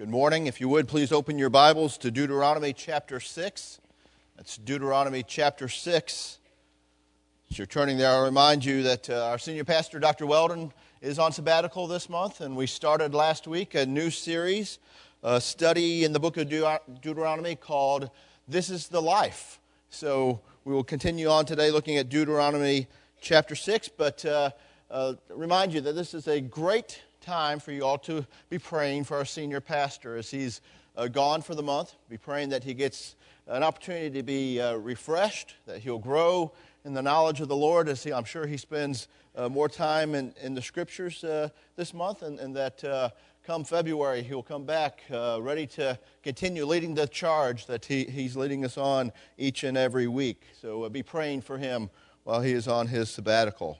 Good morning. If you would, please open your Bibles to Deuteronomy chapter 6. That's Deuteronomy chapter 6. As you're turning there, I'll remind you that uh, our senior pastor, Dr. Weldon, is on sabbatical this month, and we started last week a new series, a study in the book of Deuteronomy called This is the Life. So we will continue on today looking at Deuteronomy chapter 6, but uh, uh, remind you that this is a great time for you all to be praying for our senior pastor as he's uh, gone for the month. Be praying that he gets an opportunity to be uh, refreshed, that he'll grow in the knowledge of the Lord as he, I'm sure he spends uh, more time in, in the scriptures uh, this month, and, and that uh, come February he'll come back uh, ready to continue leading the charge that he, he's leading us on each and every week. So be praying for him while he is on his sabbatical.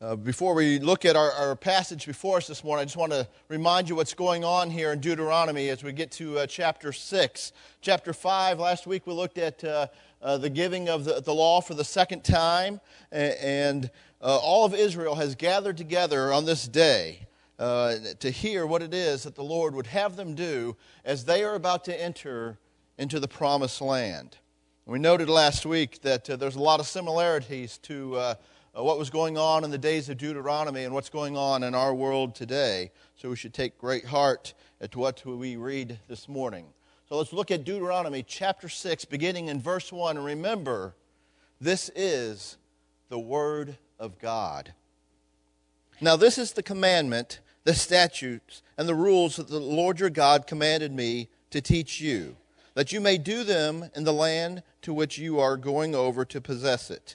Uh, before we look at our, our, passage before us this morning, I just want to remind you what's going on here in Deuteronomy as we get to uh, chapter 6. Chapter 5, last week we looked at uh, uh the giving of the, the, law for the second time, and uh, all of Israel has gathered together on this day to hear what it is that the Lord would have them do as they are about to enter into the promised land. We noted last week that there's a lot of similarities to Uh, what was going on in the days of Deuteronomy and what's going on in our world today. So we should take great heart at what we read this morning. So let's look at Deuteronomy chapter 6, beginning in verse 1. And remember, this is the Word of God. Now, this is the commandment, the statutes, and the rules that the Lord your God commanded me to teach you, that you may do them in the land to which you are going over to possess it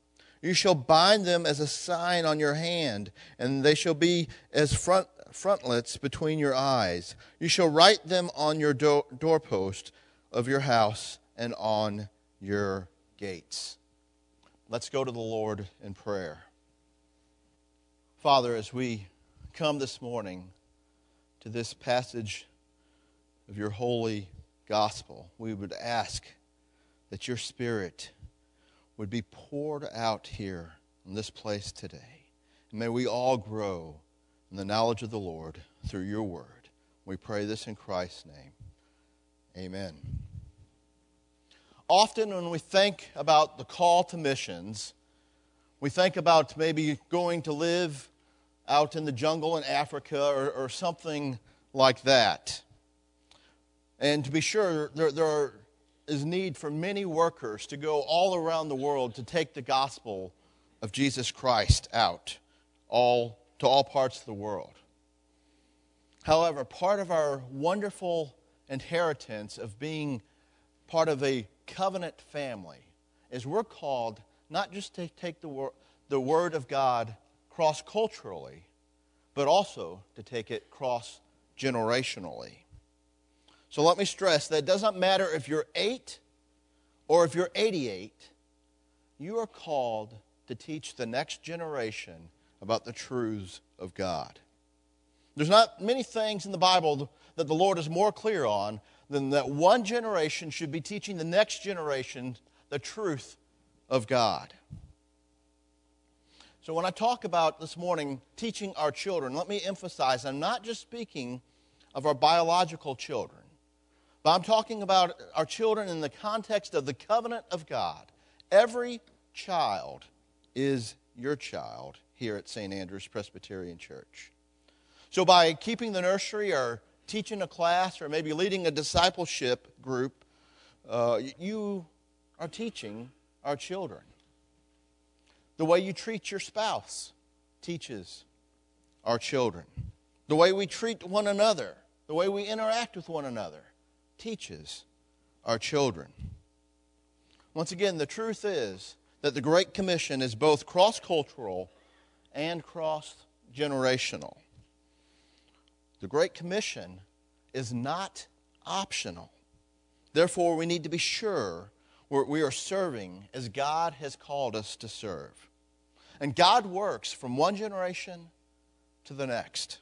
you shall bind them as a sign on your hand, and they shall be as front, frontlets between your eyes. You shall write them on your do- doorpost of your house and on your gates. Let's go to the Lord in prayer. Father, as we come this morning to this passage of your holy gospel, we would ask that your Spirit would be poured out here in this place today. And may we all grow in the knowledge of the Lord through your word. We pray this in Christ's name. Amen. Often, when we think about the call to missions, we think about maybe going to live out in the jungle in Africa or, or something like that. And to be sure, there, there are is need for many workers to go all around the world to take the gospel of Jesus Christ out all to all parts of the world. However, part of our wonderful inheritance of being part of a covenant family is we're called not just to take the, wor- the word of God cross culturally, but also to take it cross generationally. So let me stress that it doesn't matter if you're 8 or if you're 88, you are called to teach the next generation about the truths of God. There's not many things in the Bible that the Lord is more clear on than that one generation should be teaching the next generation the truth of God. So, when I talk about this morning teaching our children, let me emphasize I'm not just speaking of our biological children. But I'm talking about our children in the context of the covenant of God. Every child is your child here at St. Andrew's Presbyterian Church. So, by keeping the nursery or teaching a class or maybe leading a discipleship group, uh, you are teaching our children. The way you treat your spouse teaches our children. The way we treat one another, the way we interact with one another, teaches our children. Once again, the truth is that the Great Commission is both cross cultural and cross generational. The Great Commission is not optional. Therefore, we need to be sure we are serving as God has called us to serve. And God works from one generation to the next.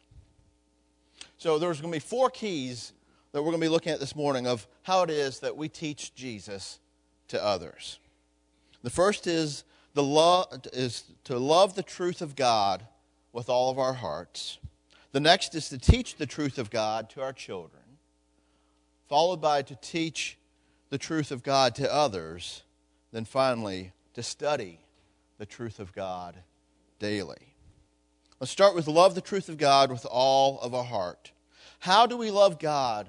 So there's going to be four keys that we're going to be looking at this morning of how it is that we teach Jesus to others. The first is the love is to love the truth of God with all of our hearts. The next is to teach the truth of God to our children, followed by to teach the truth of God to others, then finally to study the truth of God daily. Let's start with love the truth of God with all of our heart. How do we love God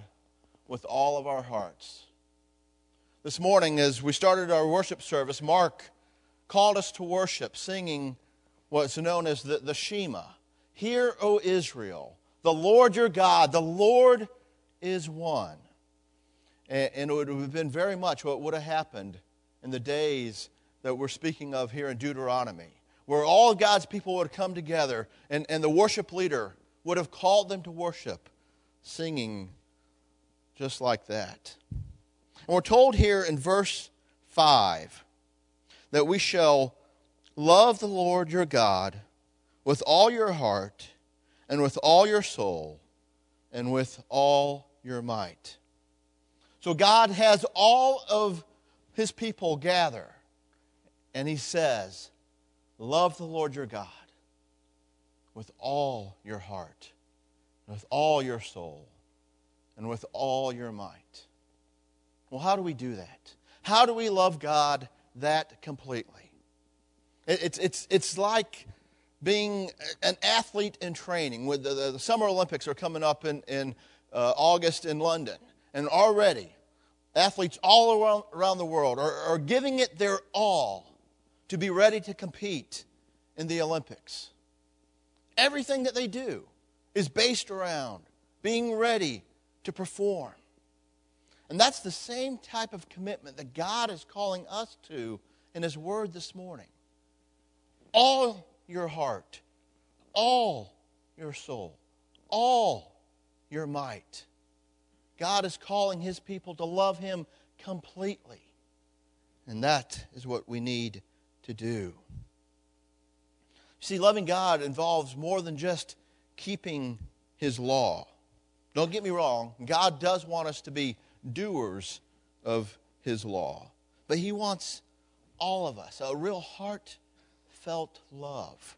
with all of our hearts? This morning, as we started our worship service, Mark called us to worship, singing what's known as the, the Shema. Hear, O Israel, the Lord your God, the Lord is one. And, and it would have been very much what would have happened in the days that we're speaking of here in Deuteronomy, where all God's people would come together and, and the worship leader would have called them to worship, singing just like that. And we're told here in verse 5 that we shall love the Lord your God with all your heart and with all your soul and with all your might. So God has all of his people gather, and he says, Love the Lord your God with all your heart, with all your soul, and with all your might. Well, how do we do that? How do we love God that completely? It's, it's, it's like being an athlete in training. With the, the, the Summer Olympics are coming up in, in uh, August in London, and already athletes all around, around the world are, are giving it their all to be ready to compete in the Olympics. Everything that they do is based around being ready to perform. And that's the same type of commitment that God is calling us to in His Word this morning. All your heart, all your soul, all your might. God is calling His people to love Him completely. And that is what we need to do. See, loving God involves more than just keeping His law. Don't get me wrong, God does want us to be doers of his law. But he wants all of us, a real heartfelt love.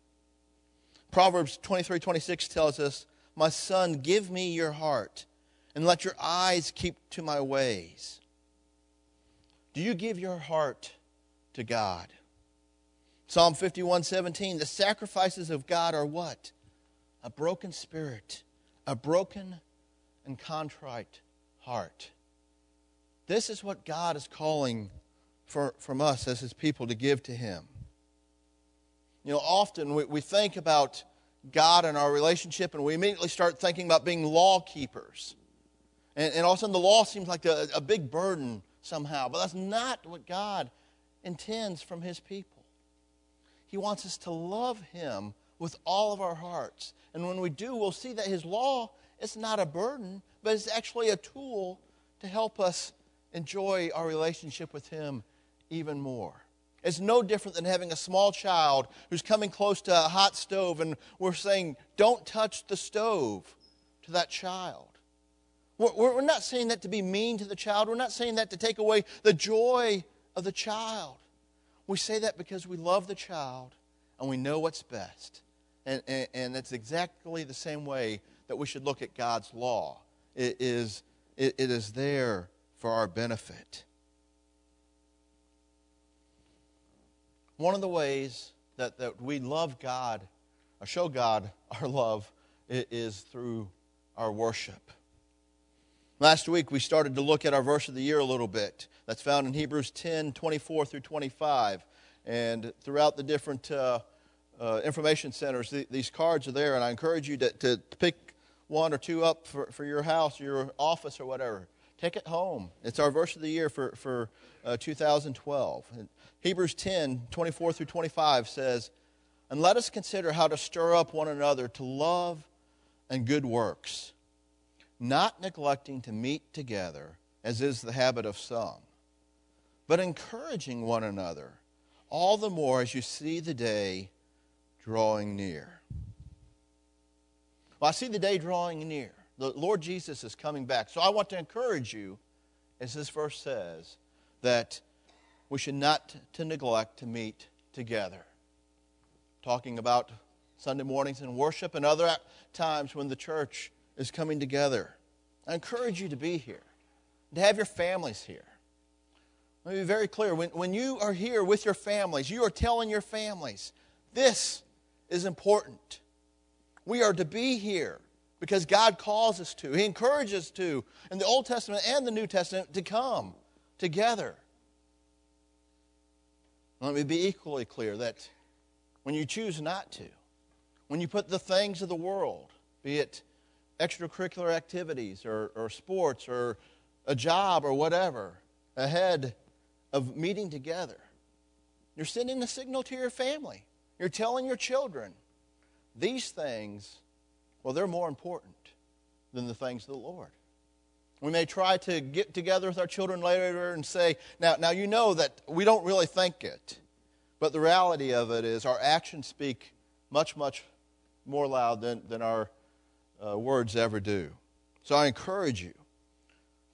Proverbs 23 26 tells us, My son, give me your heart, and let your eyes keep to my ways. Do you give your heart to God? Psalm 51 17, the sacrifices of God are what? A broken spirit, a broken and contrite heart. This is what God is calling for, from us as His people to give to Him. You know, often we, we think about God and our relationship, and we immediately start thinking about being law keepers. And, and all of a sudden, the law seems like a, a big burden somehow. But that's not what God intends from His people. He wants us to love Him with all of our hearts. And when we do, we'll see that His law is not a burden, but it's actually a tool to help us enjoy our relationship with Him even more. It's no different than having a small child who's coming close to a hot stove and we're saying, don't touch the stove to that child. We're, not saying that to be mean to the child. We're not saying that to take away the joy of the child. We say that because we love the child and we know what's best. And, and, and it's exactly the same way that we should look at God's law. It is, it, it is there for our benefit. One of the ways that, that we love God, or show God our love, is through our worship. Last week we started to look at our verse of the year a little bit. That's found in Hebrews 10 24 through 25. And throughout the different uh, uh, information centers, th- these cards are there. And I encourage you to, to, to pick one or two up for, for your house, your office, or whatever. Take it home. It's our verse of the year for, for uh, 2012. And Hebrews 10 24 through 25 says, And let us consider how to stir up one another to love and good works, not neglecting to meet together, as is the habit of some, but encouraging one another, all the more as you see the day drawing near. Well, I see the day drawing near. The Lord Jesus is coming back. So I want to encourage you, as this verse says, that we should not to neglect to meet together. Talking about Sunday mornings in worship and other times when the church is coming together. I encourage you to be here, to have your families here. Let me be very clear. When, when you are here with your families, you are telling your families, this is important. We are to be here because God calls us to. He encourages us to, in the Old Testament and the New Testament, to come together. Let me be equally clear that when you choose not to, when you put the things of the world, be it extracurricular activities or, or sports or a job or whatever, ahead of meeting together, you're sending a signal to your family. You're telling your children these things, well, they're more important than the things of the Lord. We may try to get together with our children later and say, now, now you know that we don't really think it. But the reality of it is our actions speak much, much more loud than, than our uh, words ever do. So I encourage you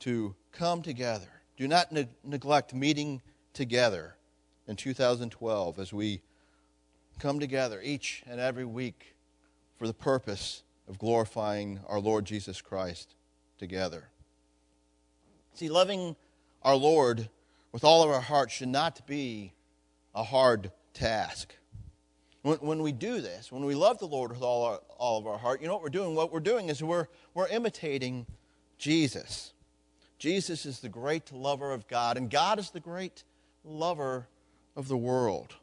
to come together. Do not ne- neglect meeting together in 2012 as we come together each and every week for the purpose of glorifying our Lord Jesus Christ together. See, loving our Lord with all of our heart should not be a hard task. When, when we do this, when we love the Lord with all, our, all of our heart, you know what we're doing? What we're doing is we're, we're imitating Jesus. Jesus is the great lover of God, and God is the great lover of the world.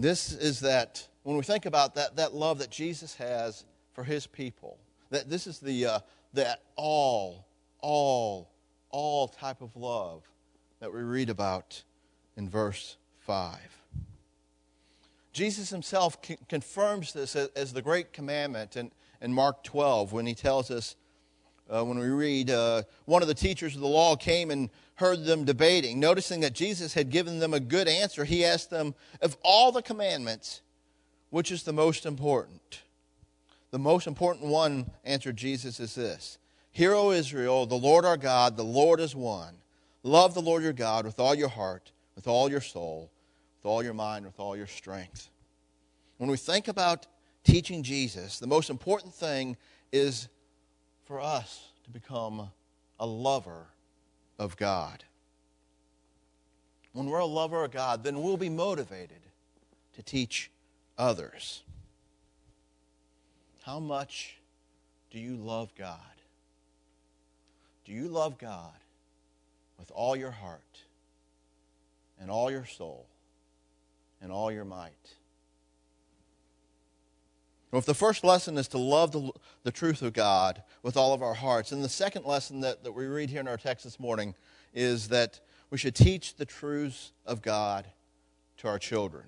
This is that, when we think about that, that love that Jesus has for his people, that this is the, uh, that all, all, all type of love that we read about in verse 5. Jesus himself confirms this as the great commandment in, in Mark 12 when he tells us, uh, when we read, uh, one of the teachers of the law came and heard them debating. Noticing that Jesus had given them a good answer, he asked them, Of all the commandments, which is the most important? The most important one, answered Jesus, is this Hear, O Israel, the Lord our God, the Lord is one. Love the Lord your God with all your heart, with all your soul, with all your mind, with all your strength. When we think about teaching Jesus, the most important thing is for us to become a lover of God. When we're a lover of God, then we'll be motivated to teach others. How much do you love God? Do you love God with all your heart and all your soul and all your might. Well, if the first lesson is to love the, the truth of God with all of our hearts, and the second lesson that, that we read here in our text this morning is that we should teach the truths of God to our children.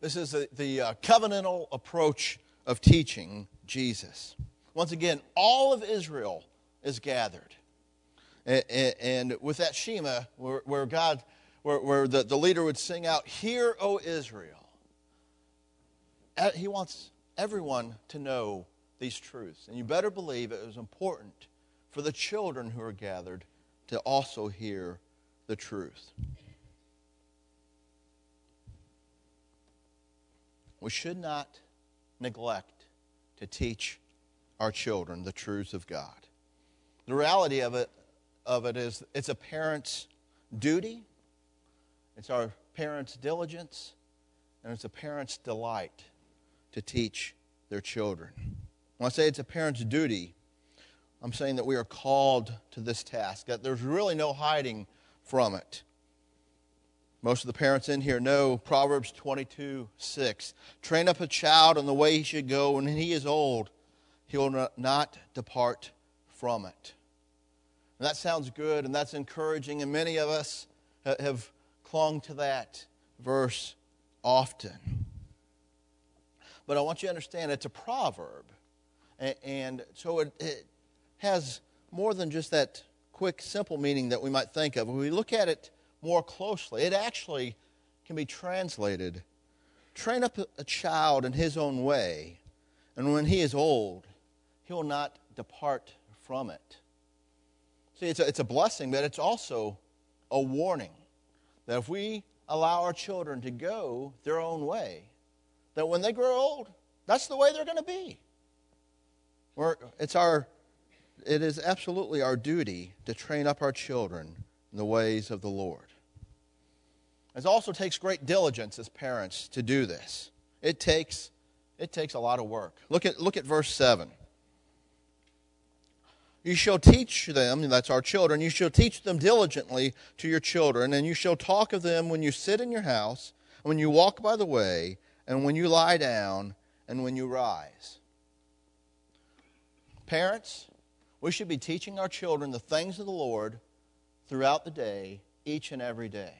This is a, the uh, covenantal approach of teaching Jesus. Once again, all of Israel is gathered. And, and with that Shema, where, where God where, where the, the leader would sing out, Hear, O Israel. He wants everyone to know these truths. And you better believe it was important for the children who are gathered to also hear the truth. We should not neglect to teach our children the truths of God. The reality of it, of it is it's a parent's duty it's our parents' diligence, and it's a parent's delight to teach their children. When I say it's a parent's duty, I'm saying that we are called to this task, that there's really no hiding from it. Most of the parents in here know Proverbs 22 6. Train up a child in the way he should go, and when he is old, he will not depart from it. And that sounds good and that's encouraging, and many of us have clung to that verse often. But I want you to understand it's a proverb. And so it, it has more than just that quick, simple meaning that we might think of. When we look at it more closely, it actually can be translated train up a child in his own way, and when he is old, he will not depart from it. See, it's a, it's a blessing, but it's also a warning that if we allow our children to go their own way, that when they grow old, that's the way they're going to be. We're, it's our, it is absolutely our duty to train up our children in the ways of the Lord. It also takes great diligence as parents to do this. It takes, it takes a lot of work. Look at, look at verse 7. You shall teach them, that's our children, you shall teach them diligently to your children, and you shall talk of them when you sit in your house, when you walk by the way, and when you lie down, and when you rise. Parents, we should be teaching our children the things of the Lord throughout the day, each and every day.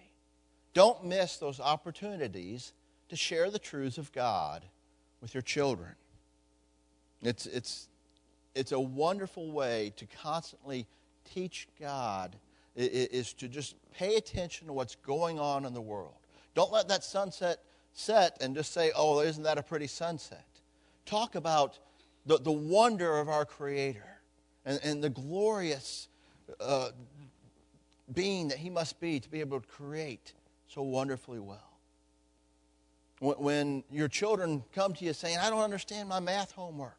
Don't miss those opportunities to share the truths of God with your children. It's, it's, it's a wonderful way to constantly teach God is to just pay attention to what's going on in the world. Don't let that sunset set and just say, oh, isn't that a pretty sunset? Talk about the, the wonder of our Creator and, and the glorious uh, being that He must be to be able to create so wonderfully well. When, when your children come to you saying, I don't understand my math homework,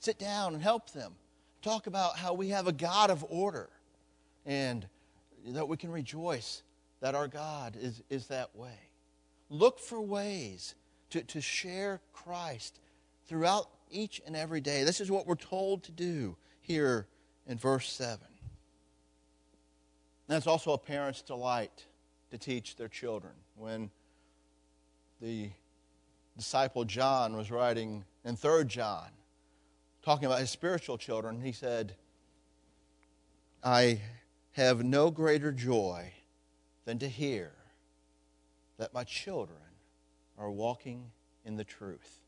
sit down and help them. Talk about how we have a God of order and that we can rejoice that our God is, is that way. Look for ways to, to share Christ throughout each and every day. This is what we're told to do here in verse 7. And also a parent's delight to teach their children. When the disciple John was writing in 3 John, talking about his spiritual children, he said, I have no greater joy than to hear that my children are walking in the truth.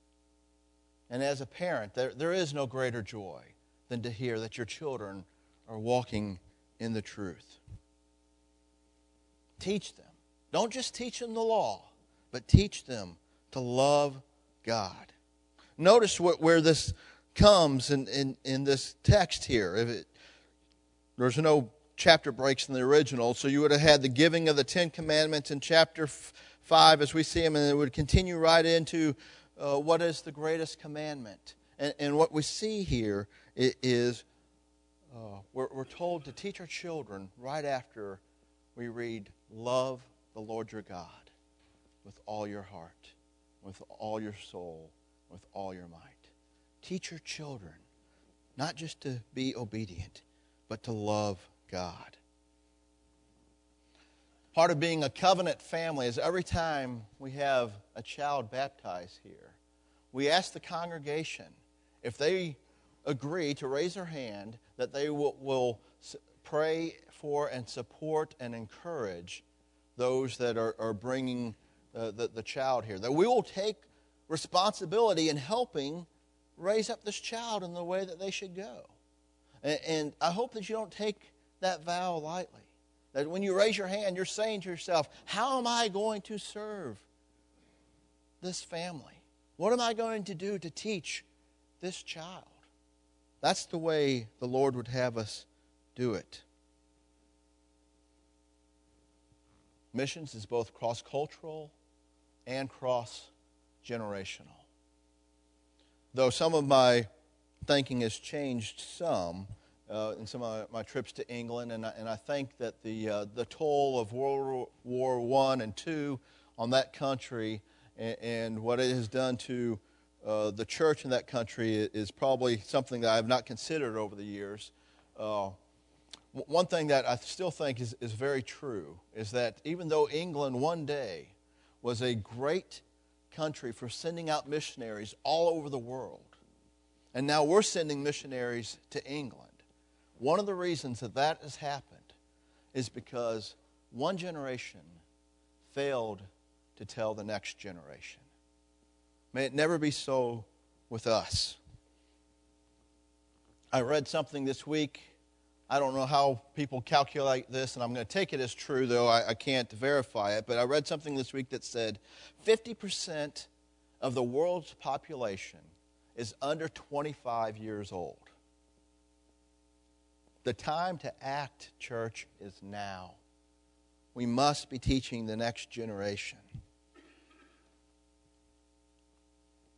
And as a parent, there, there is no greater joy than to hear that your children are walking in the truth. Teach them. Don't just teach them the law, but teach them to love God. Notice what, where this comes in, in, in this text here. If it, there's no chapter breaks in the original, so you would have had the giving of the Ten Commandments in chapter 5 as we see them, and it would continue right into uh, what is the greatest commandment. And, and what we see here is uh, we're, we're told to teach our children right after we read, Love the Lord your God with all your heart, with all your soul, with all your might. Teach your children not just to be obedient, but to love God. Part of being a covenant family is every time we have a child baptized here, we ask the congregation if they agree to raise their hand that they will, will pray for and support and encourage those that are, are bringing uh, the, the child here. That we will take responsibility in helping raise up this child in the way that they should go. And, and I hope that you don't take that vow lightly. That when you raise your hand, you're saying to yourself, How am I going to serve this family? What am I going to do to teach this child? That's the way the Lord would have us do it. Missions is both cross cultural and cross generational. Though some of my thinking has changed some uh, in some of my, trips to England, and I, and I think that the, uh, the toll of World War I and II on that country and, and what it has done to uh, the church in that country is probably something that I have not considered over the years. Uh, one thing that I still think is, is very true is that even though England one day was a great country for sending out missionaries all over the world, and now we're sending missionaries to England, one of the reasons that that has happened is because one generation failed to tell the next generation. May it never be so with us. I read something this week I don't know how people calculate this, and I'm going to take it as true, though I, I can't verify it. But I read something this week that said 50% of the world's population is under 25 years old. The time to act, church, is now. We must be teaching the next generation.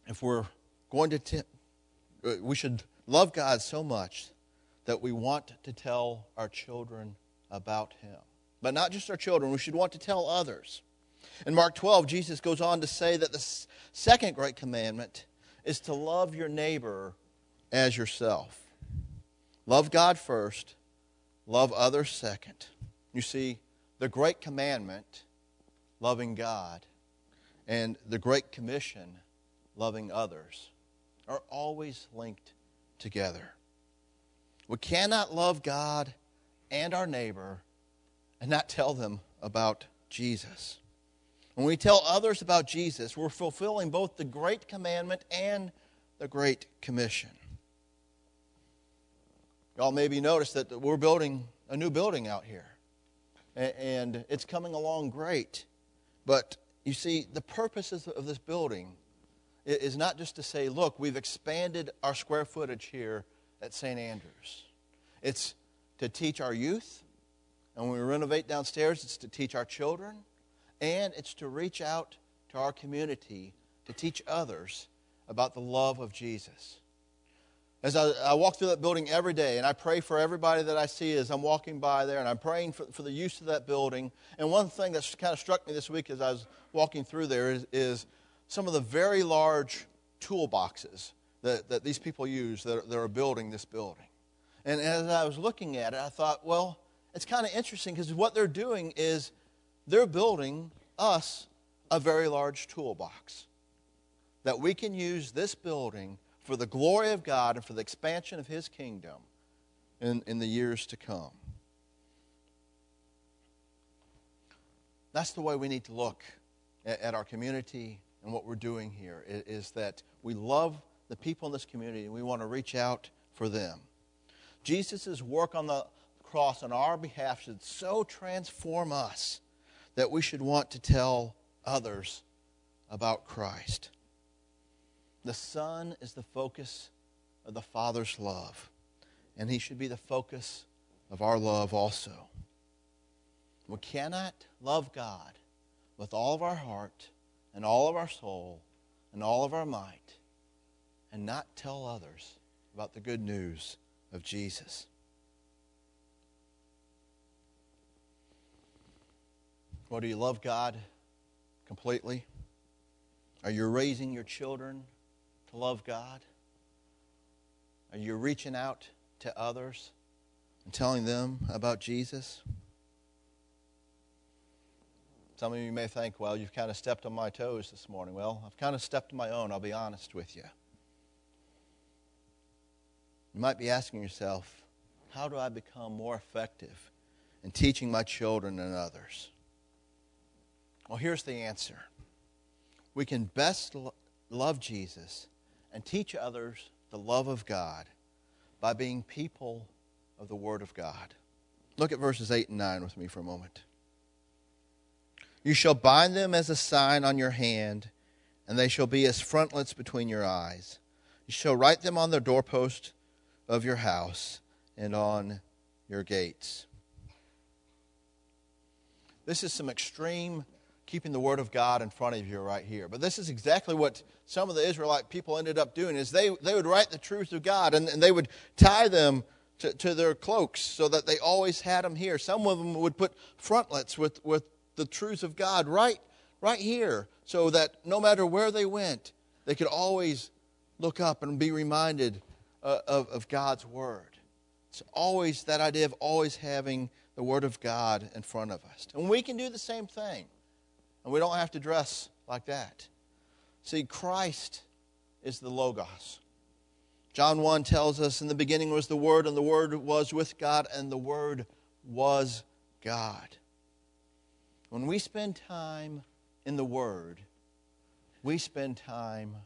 If we're going to, t- we should love God so much that we want to tell our children about him. But not just our children, we should want to tell others. In Mark 12, Jesus goes on to say that the second great commandment is to love your neighbor as yourself. Love God first, love others second. You see, the great commandment, loving God, and the great commission, loving others, are always linked together. We cannot love God and our neighbor and not tell them about Jesus. When we tell others about Jesus, we're fulfilling both the Great Commandment and the Great Commission. Y'all maybe noticed that we're building a new building out here, and it's coming along great. But you see, the purpose of this building is not just to say, look, we've expanded our square footage here at St. Andrews. It's to teach our youth, and when we renovate downstairs, it's to teach our children, and it's to reach out to our community to teach others about the love of Jesus. As I, I, walk through that building every day, and I pray for everybody that I see as I'm walking by there, and I'm praying for, for the use of that building. And one thing that's kind of struck me this week as I was walking through there is, is some of the very large toolboxes that, that these people use that, that are building this building. And as I was looking at it, I thought, well, it's kind of interesting because what they're doing is they're building us a very large toolbox that we can use this building for the glory of God and for the expansion of His kingdom in, in the years to come. That's the way we need to look at, at our community and what we're doing here is, is that we love the people in this community and we want to reach out for them. Jesus' work on the cross on our behalf should so transform us that we should want to tell others about Christ. The Son is the focus of the Father's love, and He should be the focus of our love also. We cannot love God with all of our heart and all of our soul and all of our might and not tell others about the good news of Jesus. Well, do you love God completely? Are you raising your children to love God? Are you reaching out to others and telling them about Jesus? Some of you may think, well, you've kind of stepped on my toes this morning. Well, I've kind of stepped on my own, I'll be honest with you. You might be asking yourself, how do I become more effective in teaching my children and others? Well, here's the answer we can best lo- love Jesus and teach others the love of God by being people of the Word of God. Look at verses 8 and 9 with me for a moment. You shall bind them as a sign on your hand, and they shall be as frontlets between your eyes. You shall write them on the doorpost of your house and on your gates. This is some extreme keeping the word of God in front of you right here. But this is exactly what some of the Israelite people ended up doing is they, they would write the truth of God and, and they would tie them to, to their cloaks so that they always had them here. Some of them would put frontlets with, with the truths of God right, right here so that no matter where they went, they could always look up and be reminded uh, of, of God's Word. It's always that idea of always having the Word of God in front of us. And we can do the same thing. And we don't have to dress like that. See, Christ is the Logos. John 1 tells us, In the beginning was the Word, and the Word was with God, and the Word was God. When we spend time in the Word, we spend time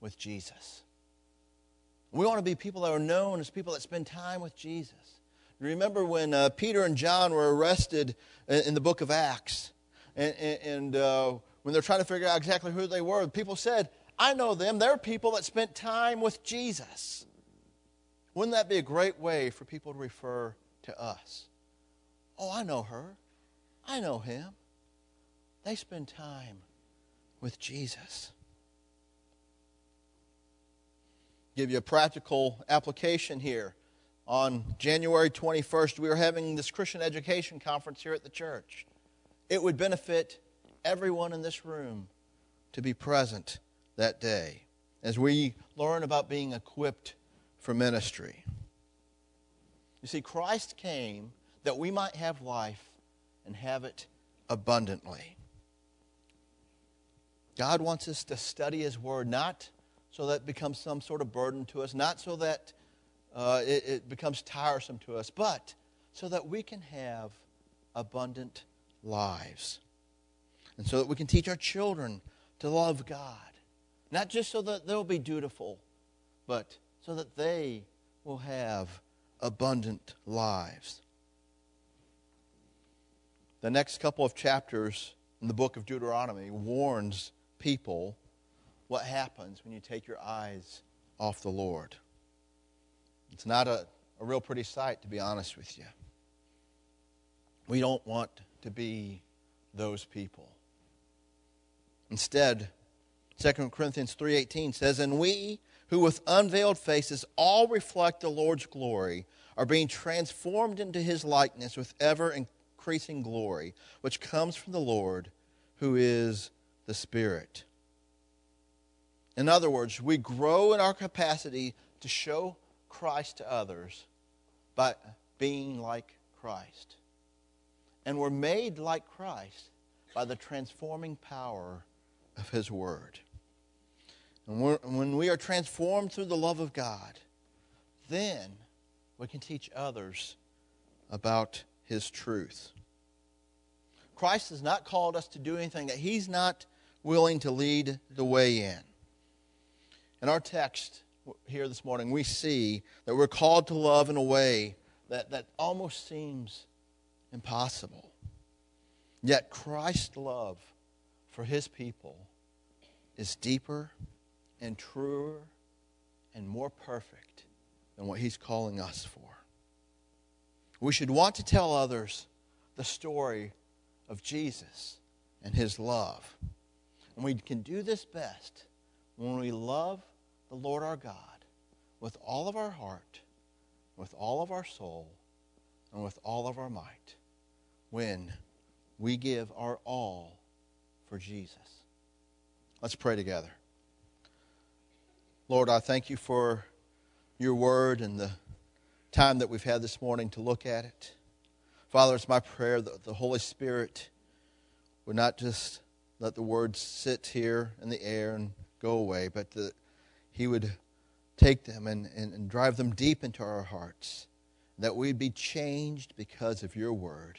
with Jesus. We want to be people that are known as people that spend time with Jesus. Remember when uh, Peter and John were arrested in the book of Acts, and, and, uh, when they're trying to figure out exactly who they were, people said, I know them. They're people that spent time with Jesus. Wouldn't that be a great way for people to refer to us? Oh, I know her. I know him. They spend time with Jesus. Give you a practical application here. On January 21st, we are having this Christian education conference here at the church. It would benefit everyone in this room to be present that day as we learn about being equipped for ministry. You see, Christ came that we might have life and have it abundantly. God wants us to study His Word, not so that it becomes some sort of burden to us, not so that uh, it, it becomes tiresome to us, but so that we can have abundant lives. And so that we can teach our children to love God. Not just so that they'll be dutiful, but so that they will have abundant lives. The next couple of chapters in the book of Deuteronomy warns people what happens when you take your eyes off the Lord. It's not a, a real pretty sight, to be honest with you. We don't want to be those people. Instead, 2 Corinthians 3:18 says, "And we who with unveiled faces all reflect the Lord's glory are being transformed into his likeness with ever increasing glory, which comes from the Lord, who is the Spirit." In other words, we grow in our capacity to show Christ to others by being like Christ. And we're made like Christ by the transforming power of His Word. And when we are transformed through the love of God, then we can teach others about His truth. Christ has not called us to do anything that He's not willing to lead the way in. In our text here this morning, we see that we're called to love in a way that, that almost seems impossible. Yet Christ's love for his people is deeper and truer and more perfect than what he's calling us for. We should want to tell others the story of Jesus and his love. And we can do this best when we love the Lord our God with all of our heart, with all of our soul, and with all of our might when we give our all for Jesus. Let's pray together. Lord, I thank you for your word and the time that we've had this morning to look at it. Father, it's my prayer that the Holy Spirit would not just let the words sit here in the air and go away, but that He would take them and, and, and drive them deep into our hearts, that we'd be changed because of your word.